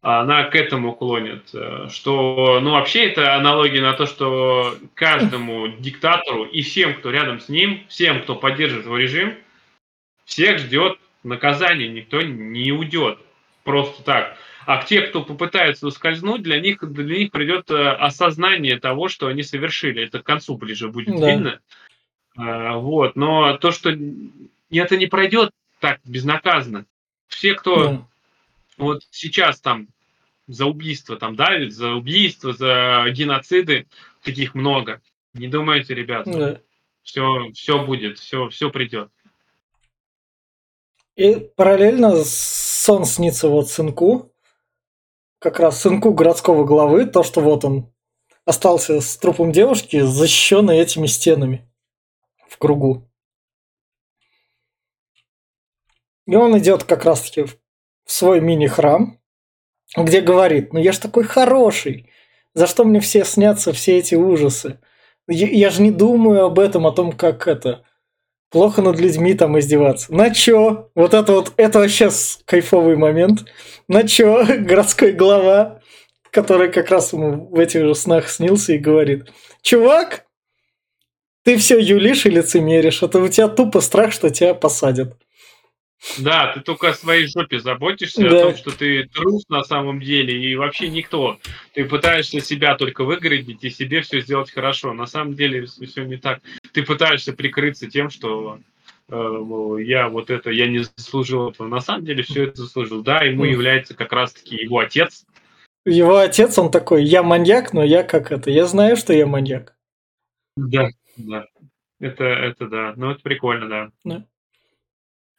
Она к этому клонит. Э, что, ну, вообще, это аналогия на то, что каждому диктатору и всем, кто рядом с ним, всем, кто поддерживает его режим, всех ждет наказание, никто не уйдет просто так. А те, кто попытается ускользнуть, для них, для них придет э, осознание того, что они совершили. Это к концу ближе будет да. видно. А, вот, но то, что это не пройдет так безнаказанно. Все, кто да. Вот сейчас там за убийство там давит, за убийство, за геноциды, таких много. Не думайте, ребята. Да. Все, все будет, все, все придет. И параллельно сон снится вот сынку, как раз сынку городского главы, то, что вот он остался с трупом девушки, защищенный этими стенами в кругу. И он идет как раз-таки свой мини-храм, где говорит, ну я ж такой хороший, за что мне все снятся все эти ужасы? Я, я же не думаю об этом, о том, как это, плохо над людьми там издеваться. На чё? Вот это вот, это вообще кайфовый момент. На чё? Городской глава, который как раз ему в этих же снах снился и говорит, чувак, ты все юлишь и лицемеришь, это у тебя тупо страх, что тебя посадят. Да, ты только о своей жопе заботишься, да. о том, что ты трус на самом деле и вообще никто. Ты пытаешься себя только выгородить и себе все сделать хорошо. На самом деле все не так. Ты пытаешься прикрыться тем, что э, я вот это, я не заслужил этого. На самом деле все это заслужил. Да, ему является как раз-таки его отец. Его отец, он такой, я маньяк, но я как это, я знаю, что я маньяк. Да, да. Это, это да. Ну, это прикольно, да. да.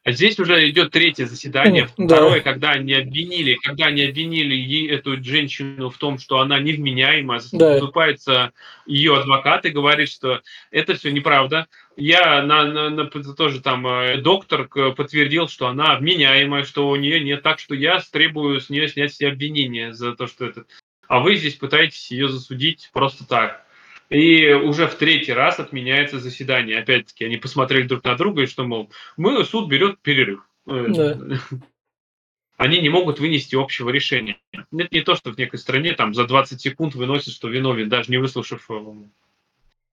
А здесь уже идет третье заседание, да. второе, когда они обвинили, когда они обвинили ей, эту женщину в том, что она невменяема, да. заступается ее адвокат и говорит, что это все неправда. Я на, на, на, тоже там э, доктор подтвердил, что она вменяемая, что у нее нет так, что я требую с нее снять все обвинения за то, что это. А вы здесь пытаетесь ее засудить просто так. И уже в третий раз отменяется заседание. Опять-таки, они посмотрели друг на друга и что, мол, мы, суд берет перерыв. Э, да. Они не могут вынести общего решения. Это не то, что в некой стране там за 20 секунд выносят, что виновен, даже не выслушав э,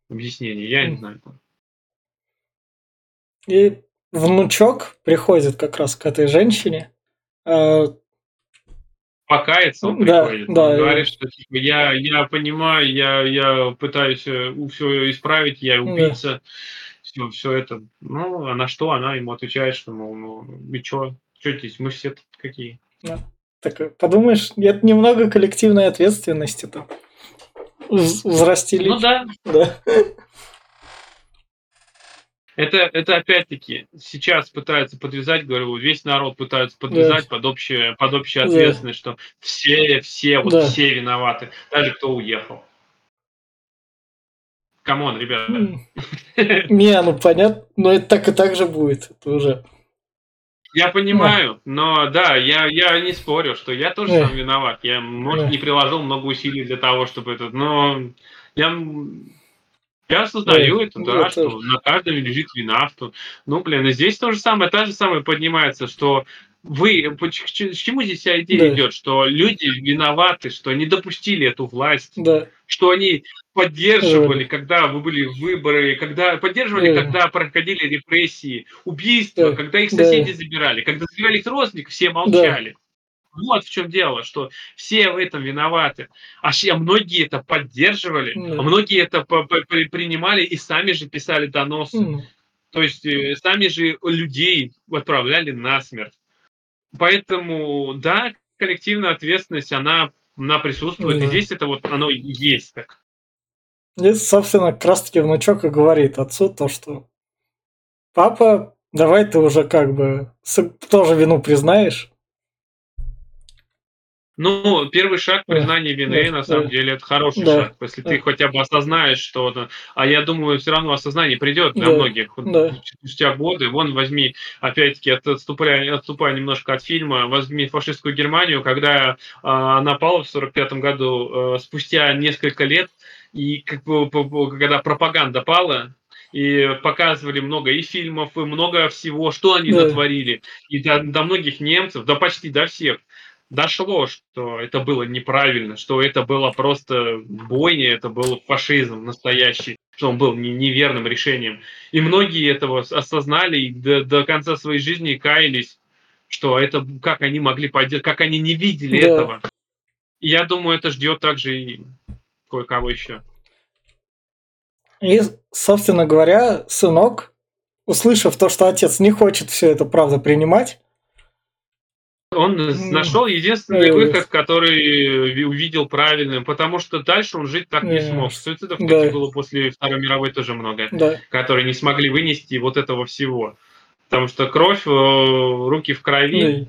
объяснений. Я не знаю. И внучок приходит как раз к этой женщине, э, покаяться, он да, приходит. Да, он говорит, что типа, я, я понимаю, я, я пытаюсь э, все исправить, я убийца, да. все, все это. Ну, а на что она ему отвечает, что, мол, ну, и что, что здесь, мы все какие. Да. Так, подумаешь, это немного коллективной ответственности-то. Взрастили. Ну да. Да. Это, это опять-таки сейчас пытаются подвязать, говорю, весь народ пытается подвязать да. под общее, под общую ответственность, да. что все, все, вот да. все виноваты, даже кто уехал. Come on, ребята. Не, ну понятно, но это так и так же будет, это уже. Я понимаю, но да, я, я не спорю, что я тоже сам виноват. Я, может, не приложил много усилий для того, чтобы это, но я я осознаю да, это, да, что на каждом лежит вина, что, ну, блин, и здесь то же самое, та же самая поднимается, что вы, к чему здесь вся идея да. идет, что люди виноваты, что они допустили эту власть, да. что они поддерживали, да. когда вы были выборы, когда поддерживали, да. когда проходили репрессии, убийства, да. когда их соседи да. забирали, когда забирали их родственников, все молчали. Да. Вот в чем дело, что все в этом виноваты. А многие это поддерживали, mm. а многие это принимали и сами же писали доносы. Mm. То есть э, сами же людей отправляли на смерть. Поэтому, да, коллективная ответственность, она, она присутствует. Mm. И здесь это вот оно есть так. Здесь, собственно, как раз таки внучок и говорит отцу то, что папа, давай ты уже как бы тоже вину признаешь. Ну, первый шаг признания вины, да, на самом да. деле, это хороший да, шаг. Если да. ты хотя бы осознаешь что-то. А я думаю, все равно осознание придет для да, многих. Да. Спустя годы. Вон возьми, опять-таки, отступая, отступая немножко от фильма, возьми фашистскую Германию, когда а, она пала в 45 году, а, спустя несколько лет, и как бы, когда пропаганда пала, и показывали много и фильмов, и много всего, что они да. натворили. И до, до многих немцев, да почти до всех дошло, что это было неправильно, что это было просто бойня, это был фашизм настоящий, что он был неверным решением. И многие этого осознали и до, до конца своей жизни каялись, что это как они могли подделать, как они не видели да. этого. И я думаю, это ждет также и кое-кого еще. И, собственно говоря, сынок, услышав то, что отец не хочет все это правда принимать, он нашел единственный выход, который увидел правильным, потому что дальше он жить так не смог. Суицидов, кстати, да. было после Второй мировой тоже много, да. которые не смогли вынести вот этого всего. Потому что кровь, э, руки в крови.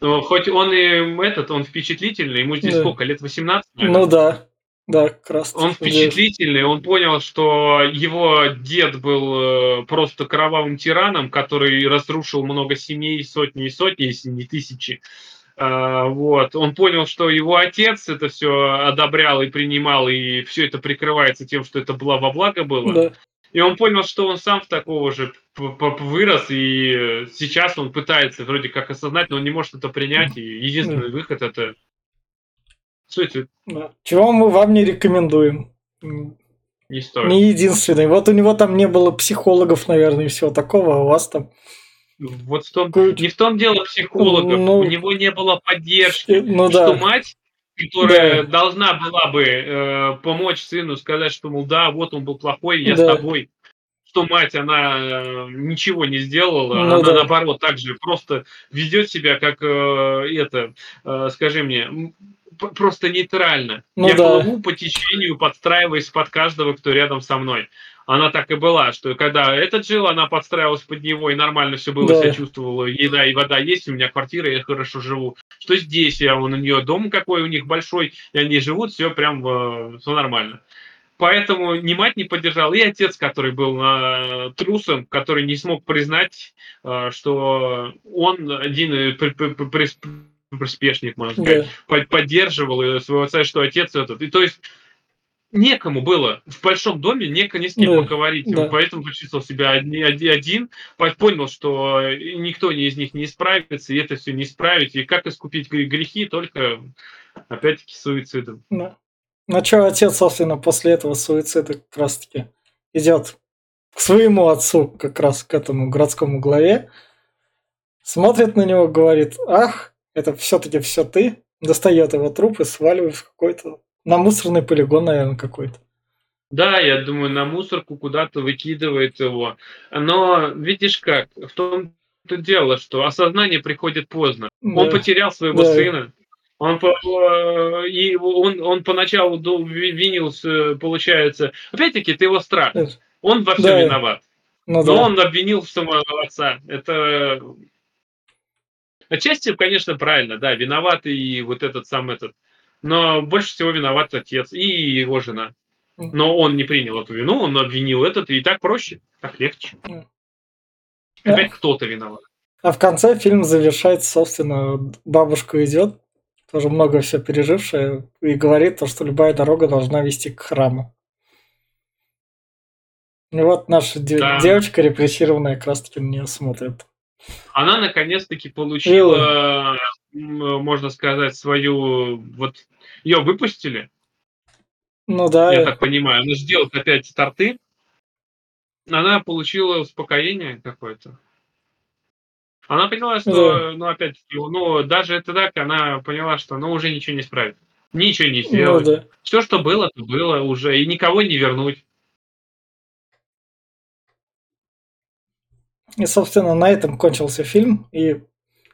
Да. хоть он и этот, он впечатлительный, ему здесь да. сколько, лет 18? Наверное? Ну да. Да, как раз. Он впечатлительный, он понял, что его дед был э, просто кровавым тираном, который разрушил много семей, сотни и сотни, если не тысячи. А, вот. Он понял, что его отец это все одобрял и принимал, и все это прикрывается тем, что это было во благо было. Да. И он понял, что он сам в такого же вырос, и сейчас он пытается вроде как осознать, но он не может это принять, и единственный выход это суицид. Да. Чего мы вам не рекомендуем. Не стоит. Не единственный. Вот у него там не было психологов, наверное, и всего такого, а у вас там вот в том, не в том дело психологов, ну, у него не было поддержки, ну, что да. мать, которая да. должна была бы э, помочь сыну, сказать, что, мол, да, вот он был плохой, я да. с тобой, что мать, она э, ничего не сделала, ну, она да. наоборот также просто ведет себя как э, это, э, скажи мне, просто нейтрально. Ну, я да. плыву по течению, подстраиваясь под каждого, кто рядом со мной она так и была, что когда этот жил, она подстраивалась под него, и нормально все было, да. себя чувствовала, еда и вода есть, у меня квартира, я хорошо живу. Что здесь, я, он у нее дом какой у них большой, и они живут, все прям э, все нормально. Поэтому ни мать не поддержал, и отец, который был э, трусом, который не смог признать, э, что он один приспешник, можно сказать, да. поддерживал своего отца, что отец этот. И то есть некому было в большом доме не, не с кем да, поговорить. Да. Поэтому почувствовал себя один, один, понял, что никто из них не справится, и это все не исправить. И как искупить грехи, только опять-таки суицидом. Да. Ну что, отец, собственно, после этого суицида как раз-таки идет к своему отцу, как раз к этому городскому главе, смотрит на него, говорит, ах, это все-таки все ты, достает его труп и сваливает в какой-то на мусорный полигон, наверное, какой-то. Да, я думаю, на мусорку куда-то выкидывает его. Но видишь как, в том-то дело, что осознание приходит поздно. Да. Он потерял своего да. сына. Он, э, и он, он поначалу винился, получается. Опять-таки, это его страх. Он во всем да. виноват. Ну, Но да. он обвинил самого отца. Это отчасти, конечно, правильно, да, виноват и вот этот сам этот но больше всего виноват отец и его жена. Но он не принял эту вину, он обвинил этот, и так проще, так легче. Опять кто-то виноват. А в конце фильм завершается, собственно, бабушка идет, тоже много все пережившая, и говорит то, что любая дорога должна вести к храму. И вот наша да. девочка репрессированная как раз таки на нее смотрит. Она наконец-таки получила, можно сказать, свою вот ее выпустили. Ну да. Я так понимаю. Она сделала опять старты. Она получила успокоение какое-то. Она поняла, что, да. ну, опять ну, даже это так, она поняла, что, ну, уже ничего не исправит. Ничего не сделать. Ну, да. Все, что было, то было уже, и никого не вернуть. И, собственно, на этом кончился фильм. И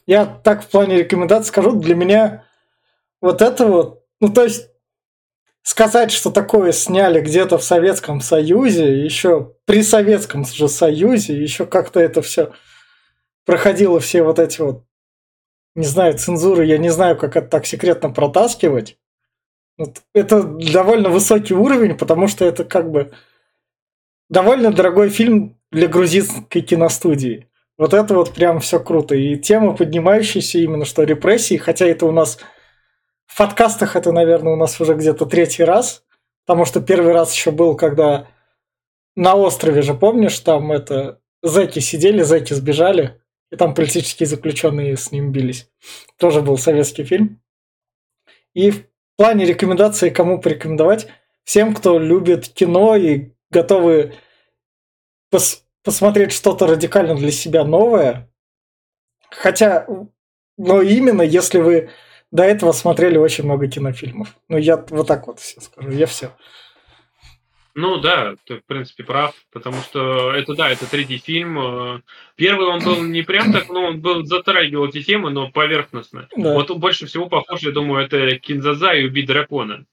я так в плане рекомендаций скажу, для меня вот это вот ну, то есть, сказать, что такое сняли где-то в Советском Союзе, еще при Советском же Союзе, еще как-то это все проходило все вот эти вот, не знаю, цензуры, я не знаю, как это так секретно протаскивать. Вот это довольно высокий уровень, потому что это как бы довольно дорогой фильм для грузинской киностудии. Вот это вот прям все круто. И тема, поднимающаяся именно что репрессии, хотя это у нас в подкастах это, наверное, у нас уже где-то третий раз, потому что первый раз еще был, когда на острове же, помнишь, там это зэки сидели, зэки сбежали, и там политические заключенные с ним бились. Тоже был советский фильм. И в плане рекомендации, кому порекомендовать, всем, кто любит кино и готовы пос посмотреть что-то радикально для себя новое. Хотя, но именно если вы до этого смотрели очень много кинофильмов. Ну, я вот так вот все скажу, я все. Ну да, ты в принципе прав, потому что это да, это третий фильм. Э, первый он был не прям так, ну он был затрагивал эти темы, но поверхностно. Да. Вот больше всего похоже, я думаю, это Кинзаза и Убить дракона.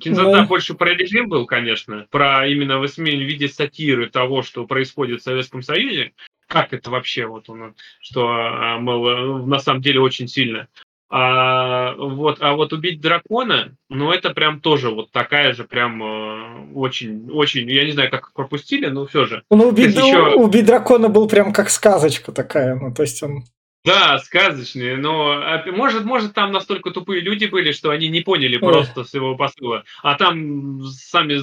Кинзаза да. больше про режим был, конечно, про именно в виде сатиры того, что происходит в Советском Союзе, как это вообще вот он, что, а, мол, на самом деле очень сильно. А вот, а вот убить дракона, ну это прям тоже вот такая же прям э, очень, очень, я не знаю, как пропустили, но все же. Ну, убить, еще... убить дракона был прям как сказочка такая, ну то есть он да, сказочные, но может, может там настолько тупые люди были, что они не поняли просто своего посыла. А там сами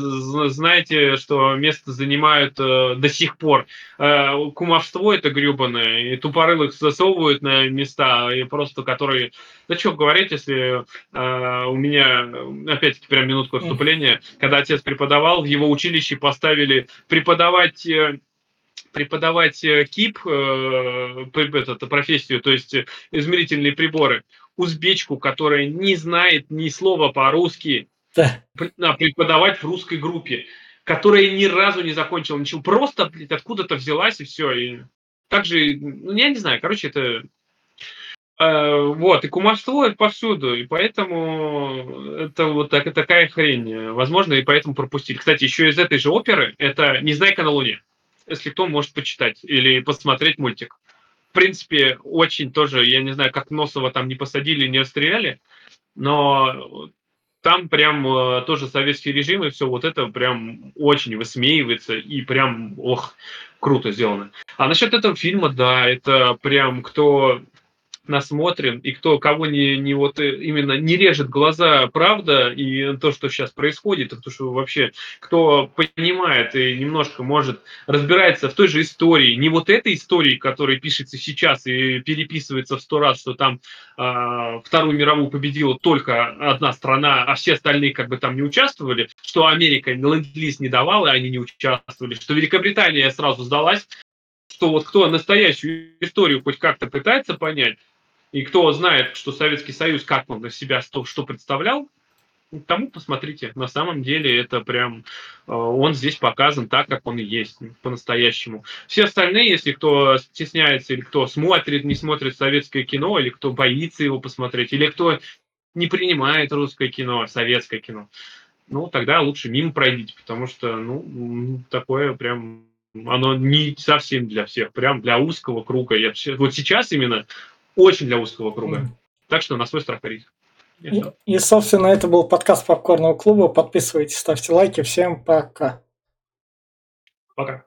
знаете, что место занимают э, до сих пор. Э, кумовство это гребаное, и тупорылых засовывают на места, и просто которые... Да что говорить, если э, у меня, опять-таки, прям минутку отступления, когда отец преподавал, в его училище поставили преподавать э, преподавать э, КИП, э, эту профессию, то есть э, измерительные приборы, узбечку, которая не знает ни слова по-русски, да. преподавать в русской группе, которая ни разу не закончила ничего, просто блядь, откуда-то взялась и все. И также, ну, я не знаю, короче, это вот, и кумовство повсюду, и поэтому это вот так, такая хрень. Возможно, и поэтому пропустили. Кстати, еще из этой же оперы, это «Незнайка на Луне» если кто может почитать или посмотреть мультик. В принципе, очень тоже, я не знаю, как Носова там не посадили, не расстреляли, но там прям э, тоже советский режим и все вот это прям очень высмеивается и прям, ох, круто сделано. А насчет этого фильма, да, это прям кто насмотрен, и кто кого не, не вот э, именно не режет глаза правда и то, что сейчас происходит, то, что вообще кто понимает и немножко может разбирается в той же истории, не вот этой истории, которая пишется сейчас и переписывается в сто раз, что там э, Вторую мировую победила только одна страна, а все остальные как бы там не участвовали, что Америка ленд-лиз не давала, и они не участвовали, что Великобритания сразу сдалась, что вот кто настоящую историю хоть как-то пытается понять, и кто знает, что Советский Союз, как он из себя что, что представлял, тому посмотрите. На самом деле это прям э, он здесь показан так, как он и есть, по-настоящему. Все остальные, если кто стесняется, или кто смотрит, не смотрит советское кино, или кто боится его посмотреть, или кто не принимает русское кино, советское кино, ну, тогда лучше мимо пройдите, потому что, ну, такое прям, оно не совсем для всех, прям для узкого круга. Я, вот сейчас именно очень для узкого круга. Mm. Так что на свой страх и риск. И, и, собственно, это был подкаст Попкорного клуба. Подписывайтесь, ставьте лайки. Всем пока. Пока.